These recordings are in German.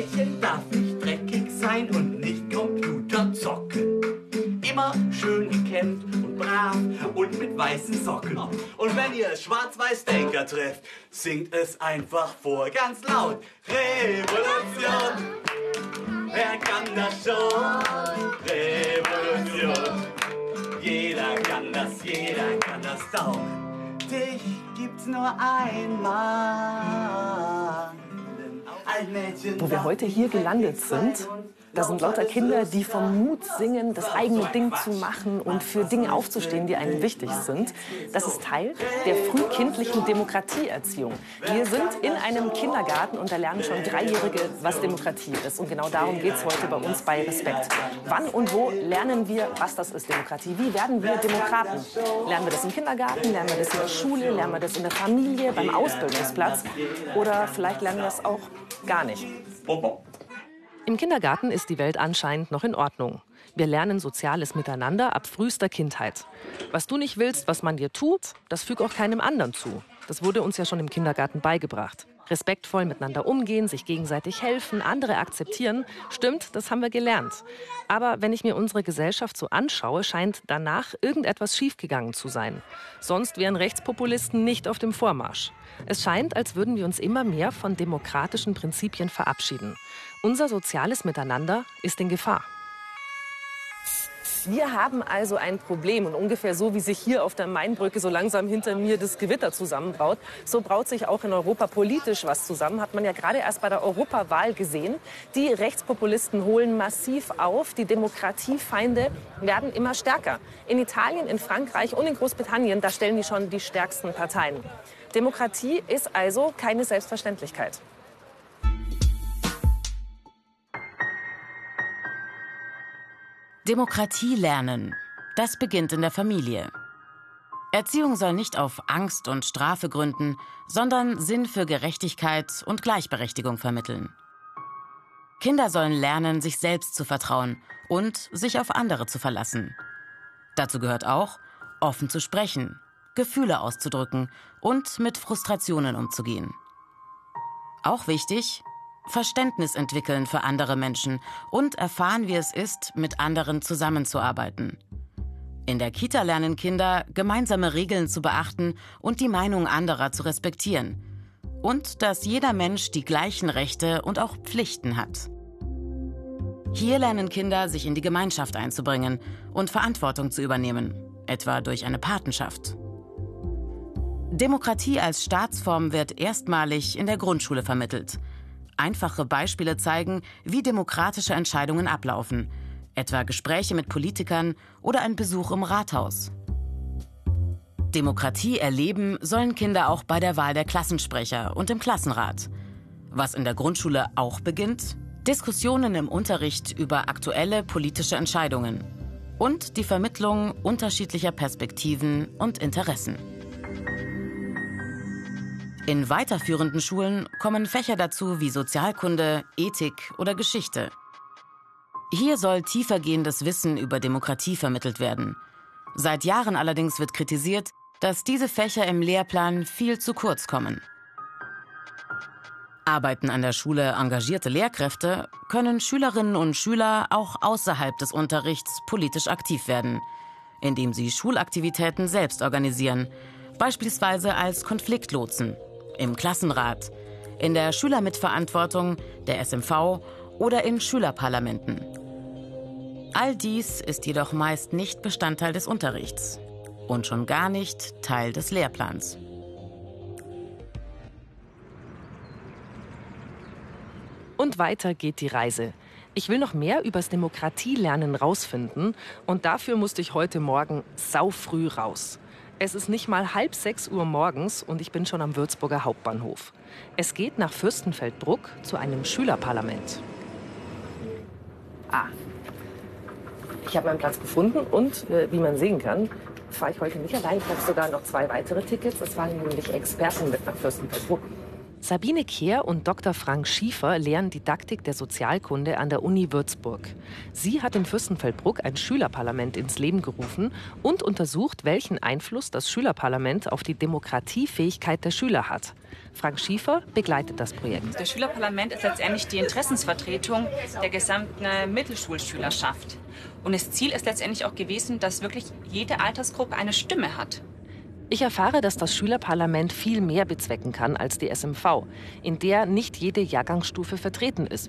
Mädchen darf nicht dreckig sein und nicht Computer zocken. Immer schön gekämmt und brav und mit weißen Socken. Und wenn ihr Schwarz-Weiß-Denker trefft, singt es einfach vor ganz laut. Revolution, wer kann das schon? Revolution, jeder kann das, jeder kann das auch. Dich gibt's nur einmal. Wo wir heute hier gelandet sind, da sind lauter Kinder, die vom Mut singen, das eigene Ding zu machen und für Dinge aufzustehen, die einem wichtig sind. Das ist Teil der frühkindlichen Demokratieerziehung. Wir sind in einem Kindergarten und da lernen schon Dreijährige, was Demokratie ist. Und genau darum geht es heute bei uns bei Respekt. Wann und wo lernen wir, was das ist, Demokratie? Wie werden wir Demokraten? Lernen wir das im Kindergarten? Lernen wir das in der Schule? Lernen wir das in der Familie, beim Ausbildungsplatz? Oder vielleicht lernen wir es auch gar nicht. Im Kindergarten ist die Welt anscheinend noch in Ordnung. Wir lernen soziales Miteinander ab frühester Kindheit. Was du nicht willst, was man dir tut, das füg auch keinem anderen zu. Das wurde uns ja schon im Kindergarten beigebracht. Respektvoll miteinander umgehen, sich gegenseitig helfen, andere akzeptieren. Stimmt, das haben wir gelernt. Aber wenn ich mir unsere Gesellschaft so anschaue, scheint danach irgendetwas schiefgegangen zu sein. Sonst wären Rechtspopulisten nicht auf dem Vormarsch. Es scheint, als würden wir uns immer mehr von demokratischen Prinzipien verabschieden. Unser soziales Miteinander ist in Gefahr. Wir haben also ein Problem und ungefähr so, wie sich hier auf der Mainbrücke so langsam hinter mir das Gewitter zusammenbraut, so braut sich auch in Europa politisch was zusammen. Hat man ja gerade erst bei der Europawahl gesehen. Die Rechtspopulisten holen massiv auf, die Demokratiefeinde werden immer stärker. In Italien, in Frankreich und in Großbritannien, da stellen die schon die stärksten Parteien. Demokratie ist also keine Selbstverständlichkeit. Demokratie lernen. Das beginnt in der Familie. Erziehung soll nicht auf Angst und Strafe gründen, sondern Sinn für Gerechtigkeit und Gleichberechtigung vermitteln. Kinder sollen lernen, sich selbst zu vertrauen und sich auf andere zu verlassen. Dazu gehört auch, offen zu sprechen, Gefühle auszudrücken und mit Frustrationen umzugehen. Auch wichtig, Verständnis entwickeln für andere Menschen und erfahren, wie es ist, mit anderen zusammenzuarbeiten. In der Kita lernen Kinder, gemeinsame Regeln zu beachten und die Meinung anderer zu respektieren. Und dass jeder Mensch die gleichen Rechte und auch Pflichten hat. Hier lernen Kinder, sich in die Gemeinschaft einzubringen und Verantwortung zu übernehmen, etwa durch eine Patenschaft. Demokratie als Staatsform wird erstmalig in der Grundschule vermittelt – Einfache Beispiele zeigen, wie demokratische Entscheidungen ablaufen, etwa Gespräche mit Politikern oder ein Besuch im Rathaus. Demokratie erleben sollen Kinder auch bei der Wahl der Klassensprecher und im Klassenrat. Was in der Grundschule auch beginnt, Diskussionen im Unterricht über aktuelle politische Entscheidungen und die Vermittlung unterschiedlicher Perspektiven und Interessen. In weiterführenden Schulen kommen Fächer dazu wie Sozialkunde, Ethik oder Geschichte. Hier soll tiefergehendes Wissen über Demokratie vermittelt werden. Seit Jahren allerdings wird kritisiert, dass diese Fächer im Lehrplan viel zu kurz kommen. Arbeiten an der Schule engagierte Lehrkräfte, können Schülerinnen und Schüler auch außerhalb des Unterrichts politisch aktiv werden, indem sie Schulaktivitäten selbst organisieren, beispielsweise als Konfliktlotsen im Klassenrat, in der Schülermitverantwortung, der SMV oder in Schülerparlamenten. All dies ist jedoch meist nicht Bestandteil des Unterrichts und schon gar nicht Teil des Lehrplans. Und weiter geht die Reise. Ich will noch mehr übers Demokratielernen rausfinden und dafür musste ich heute Morgen saufrüh raus. Es ist nicht mal halb sechs Uhr morgens und ich bin schon am Würzburger Hauptbahnhof. Es geht nach Fürstenfeldbruck zu einem Schülerparlament. Ah, ich habe meinen Platz gefunden und äh, wie man sehen kann, fahre ich heute nicht allein. Ich habe sogar noch zwei weitere Tickets. Es fahren nämlich Experten mit nach Fürstenfeldbruck. Sabine Kehr und Dr. Frank Schiefer lehren Didaktik der Sozialkunde an der Uni Würzburg. Sie hat in Fürstenfeldbruck ein Schülerparlament ins Leben gerufen und untersucht, welchen Einfluss das Schülerparlament auf die Demokratiefähigkeit der Schüler hat. Frank Schiefer begleitet das Projekt. Das Schülerparlament ist letztendlich die Interessensvertretung der gesamten Mittelschulschülerschaft. Und das Ziel ist letztendlich auch gewesen, dass wirklich jede Altersgruppe eine Stimme hat. Ich erfahre, dass das Schülerparlament viel mehr bezwecken kann als die SMV, in der nicht jede Jahrgangsstufe vertreten ist.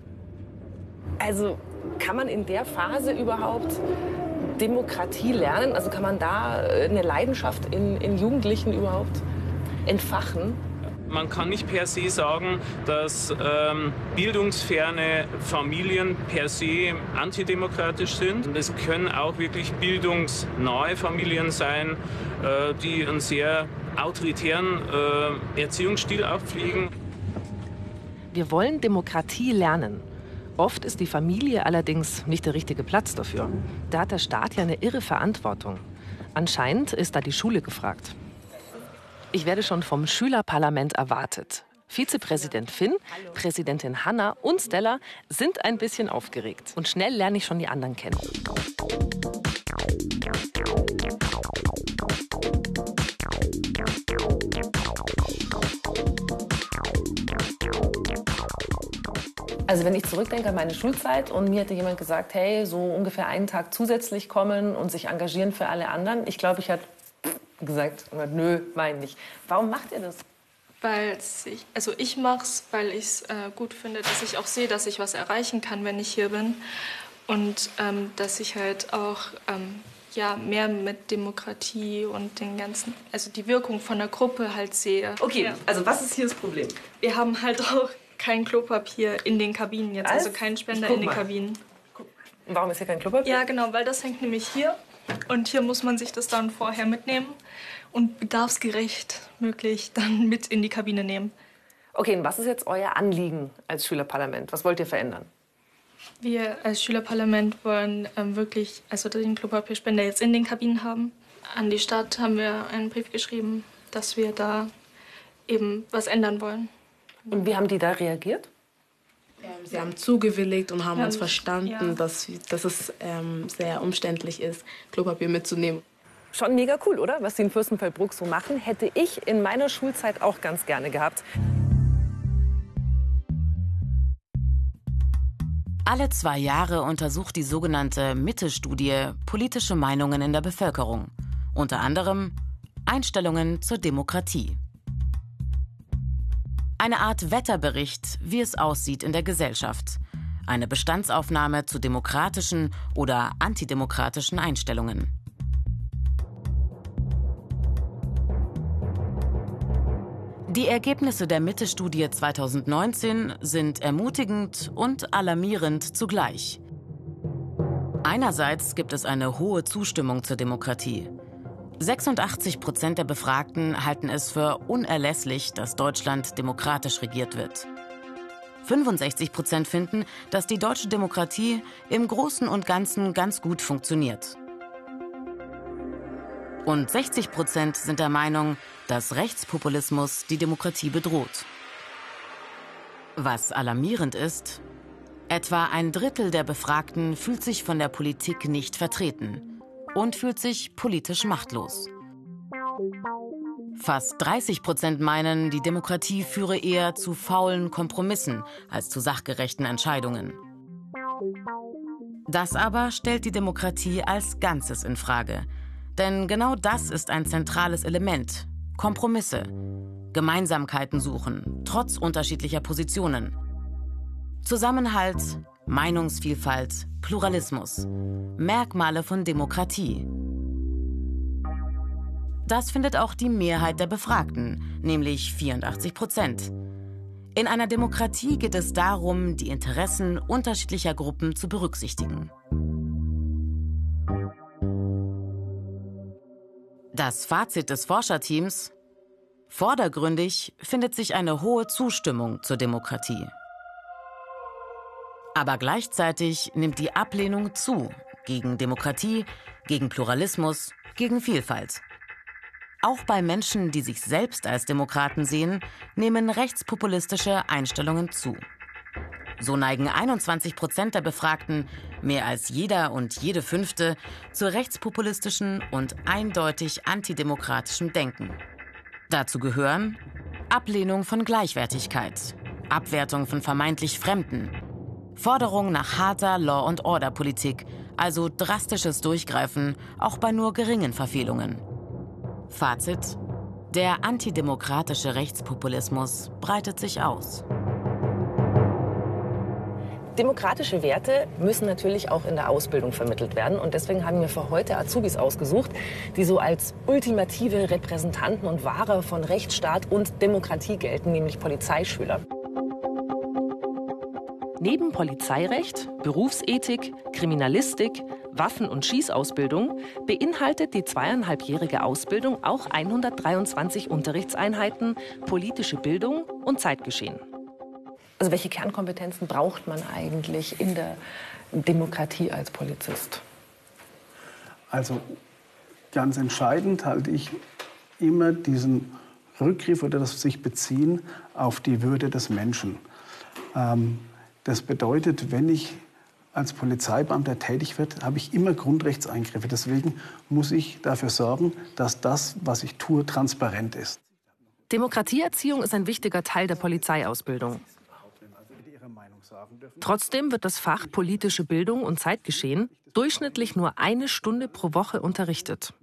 Also kann man in der Phase überhaupt Demokratie lernen? Also kann man da äh, eine Leidenschaft in, in Jugendlichen überhaupt entfachen? Man kann nicht per se sagen, dass ähm, bildungsferne Familien per se antidemokratisch sind. Es können auch wirklich bildungsnahe Familien sein, äh, die einen sehr autoritären äh, Erziehungsstil auch pflegen. Wir wollen Demokratie lernen. Oft ist die Familie allerdings nicht der richtige Platz dafür. Da hat der Staat ja eine irre Verantwortung. Anscheinend ist da die Schule gefragt. Ich werde schon vom Schülerparlament erwartet. Vizepräsident Finn, Präsidentin Hanna und Stella sind ein bisschen aufgeregt. Und schnell lerne ich schon die anderen kennen. Also wenn ich zurückdenke an meine Schulzeit und mir hätte jemand gesagt, hey, so ungefähr einen Tag zusätzlich kommen und sich engagieren für alle anderen, ich glaube, ich hätte gesagt, nö, mein nicht. Warum macht ihr das? Weil ich, also ich mache es, weil ich es äh, gut finde, dass ich auch sehe, dass ich was erreichen kann, wenn ich hier bin. Und ähm, dass ich halt auch ähm, ja, mehr mit Demokratie und den ganzen, also die Wirkung von der Gruppe halt sehe. Okay, ja. also was ist hier das Problem? Wir haben halt auch kein Klopapier in den Kabinen jetzt, Was? also keinen Spender in den mal. Kabinen. Warum ist hier kein Klopapier? Ja, genau, weil das hängt nämlich hier. Und hier muss man sich das dann vorher mitnehmen und bedarfsgerecht möglich dann mit in die Kabine nehmen. Okay, und was ist jetzt euer Anliegen als Schülerparlament? Was wollt ihr verändern? Wir als Schülerparlament wollen ähm, wirklich also den Klopapierspender jetzt in den Kabinen haben. An die Stadt haben wir einen Brief geschrieben, dass wir da eben was ändern wollen. Und wie haben die da reagiert? Sie haben zugewilligt und haben Ja, uns verstanden, ja. dass, dass es ähm, sehr umständlich ist, Klopapier mitzunehmen. Schon mega cool, oder? Was sie in Fürstenfeldbruck so machen, hätte ich in meiner Schulzeit auch ganz gerne gehabt. Alle zwei Jahre untersucht die sogenannte Mitte-Studie politische Meinungen in der Bevölkerung. Unter anderem Einstellungen zur Demokratie. Eine Art Wetterbericht, wie es aussieht in der Gesellschaft. Eine Bestandsaufnahme zu demokratischen oder antidemokratischen Einstellungen. Die Ergebnisse der Mitte-Studie 2019 sind ermutigend und alarmierend zugleich. Einerseits gibt es eine hohe Zustimmung zur Demokratie. 86 Prozent der Befragten halten es für unerlässlich, dass Deutschland demokratisch regiert wird. 65 Prozent finden, dass die deutsche Demokratie im Großen und Ganzen ganz gut funktioniert. Und 60 Prozent sind der Meinung, dass Rechtspopulismus die Demokratie bedroht. Was alarmierend ist, etwa ein Drittel der Befragten fühlt sich von der Politik nicht vertreten und fühlt sich politisch machtlos. Fast 30 Prozent meinen, die Demokratie führe eher zu faulen Kompromissen als zu sachgerechten Entscheidungen. Das aber stellt die Demokratie als Ganzes in Frage. Denn genau das ist ein zentrales Element. Kompromisse. Gemeinsamkeiten suchen, trotz unterschiedlicher Positionen. Zusammenhalt, Meinungsvielfalt, Pluralismus. Merkmale von Demokratie. Das findet auch die Mehrheit der Befragten, nämlich 84 Prozent. In einer Demokratie geht es darum, die Interessen unterschiedlicher Gruppen zu berücksichtigen. Das Fazit des Forscherteams? Vordergründig findet sich eine hohe Zustimmung zur Demokratie. Aber gleichzeitig nimmt die Ablehnung zu gegen Demokratie, gegen Pluralismus, gegen Vielfalt. Auch bei Menschen, die sich selbst als Demokraten sehen, nehmen rechtspopulistische Einstellungen zu. So neigen 21 Prozent der Befragten, mehr als jeder und jede fünfte, zu rechtspopulistischen und eindeutig antidemokratischem Denken. Dazu gehören Ablehnung von Gleichwertigkeit, Abwertung von vermeintlich Fremden, Forderung nach harter Law- und Order-Politik, also drastisches Durchgreifen, auch bei nur geringen Verfehlungen. Fazit: Der antidemokratische Rechtspopulismus breitet sich aus. Demokratische Werte müssen natürlich auch in der Ausbildung vermittelt werden. Und deswegen haben wir für heute Azubis ausgesucht, die so als ultimative Repräsentanten und Wahrer von Rechtsstaat und Demokratie gelten, nämlich Polizeischüler. Neben Polizeirecht, Berufsethik, Kriminalistik, Waffen- und Schießausbildung beinhaltet die zweieinhalbjährige Ausbildung auch 123 Unterrichtseinheiten, politische Bildung und Zeitgeschehen. Also welche Kernkompetenzen braucht man eigentlich in der Demokratie als Polizist? Also ganz entscheidend halte ich immer diesen Rückgriff oder das sich beziehen auf die Würde des Menschen. Ähm, das bedeutet, wenn ich als Polizeibeamter tätig wird, habe ich immer Grundrechtseingriffe. Deswegen muss ich dafür sorgen, dass das, was ich tue, transparent ist. Demokratieerziehung ist ein wichtiger Teil der Polizeiausbildung. Trotzdem wird das Fach politische Bildung und Zeitgeschehen durchschnittlich nur eine Stunde pro Woche unterrichtet.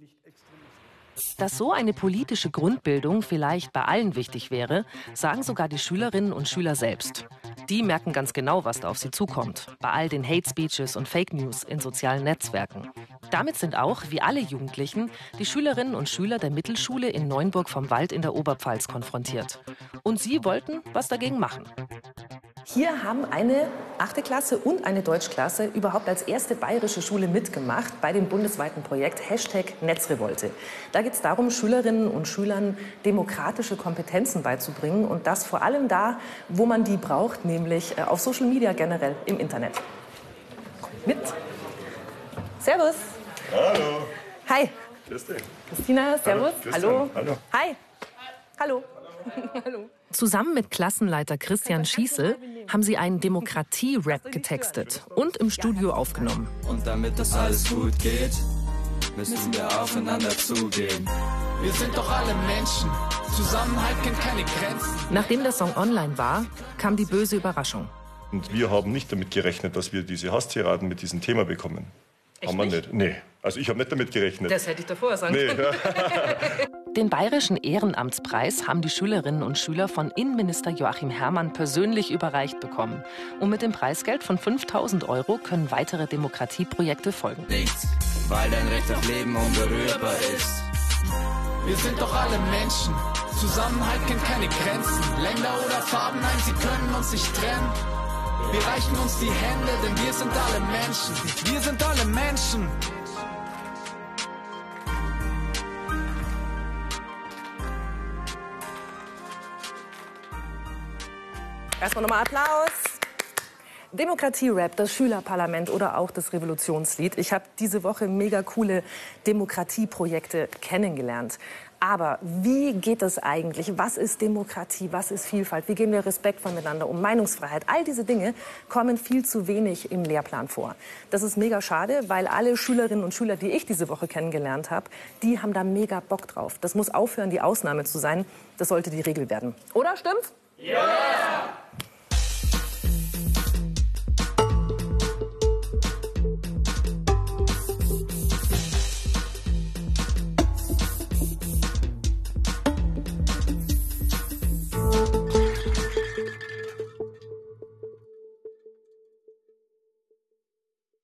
Dass so eine politische Grundbildung vielleicht bei allen wichtig wäre, sagen sogar die Schülerinnen und Schüler selbst. Die merken ganz genau, was da auf sie zukommt, bei all den Hate Speeches und Fake News in sozialen Netzwerken. Damit sind auch, wie alle Jugendlichen, die Schülerinnen und Schüler der Mittelschule in Neunburg vom Wald in der Oberpfalz konfrontiert. Und sie wollten was dagegen machen. Hier haben eine achte Klasse und eine Deutschklasse überhaupt als erste bayerische Schule mitgemacht bei dem bundesweiten Projekt Hashtag Netzrevolte. Da geht es darum, Schülerinnen und Schülern demokratische Kompetenzen beizubringen und das vor allem da, wo man die braucht, nämlich äh, auf Social Media generell im Internet. Kommt mit. Servus. Hallo. Hi. Christina, servus. Hallo. Hallo. Hallo. Hi. Hallo. Hallo. Zusammen mit Klassenleiter Christian Schießel haben sie einen Demokratie-Rap getextet und im Studio aufgenommen. Und damit das alles gut geht, müssen wir aufeinander zugehen. Wir sind doch alle Menschen. Zusammenhalt kennt keine Grenzen. Nachdem der Song online war, kam die böse Überraschung. Und wir haben nicht damit gerechnet, dass wir diese Hasstiraden mit diesem Thema bekommen. Haben wir nicht? Nee. Also ich habe nicht damit gerechnet. Das hätte ich davor sagen nee. können. Den Bayerischen Ehrenamtspreis haben die Schülerinnen und Schüler von Innenminister Joachim Herrmann persönlich überreicht bekommen. Und mit dem Preisgeld von 5000 Euro können weitere Demokratieprojekte folgen. Nichts, weil dein Recht auf Leben unberührbar ist. Wir sind doch alle Menschen. Zusammenhalt kennt keine Grenzen. Länder oder Farben, nein, sie können uns nicht trennen. Wir reichen uns die Hände, denn wir sind alle Menschen. Wir sind alle Menschen. Erstmal nochmal Applaus. Demokratie-Rap, das Schülerparlament oder auch das Revolutionslied. Ich habe diese Woche mega coole Demokratieprojekte kennengelernt. Aber wie geht das eigentlich? Was ist Demokratie? Was ist Vielfalt? Wie gehen wir respektvoll miteinander um? Meinungsfreiheit? All diese Dinge kommen viel zu wenig im Lehrplan vor. Das ist mega schade, weil alle Schülerinnen und Schüler, die ich diese Woche kennengelernt habe, die haben da mega Bock drauf. Das muss aufhören, die Ausnahme zu sein. Das sollte die Regel werden. Oder stimmt's? Ja!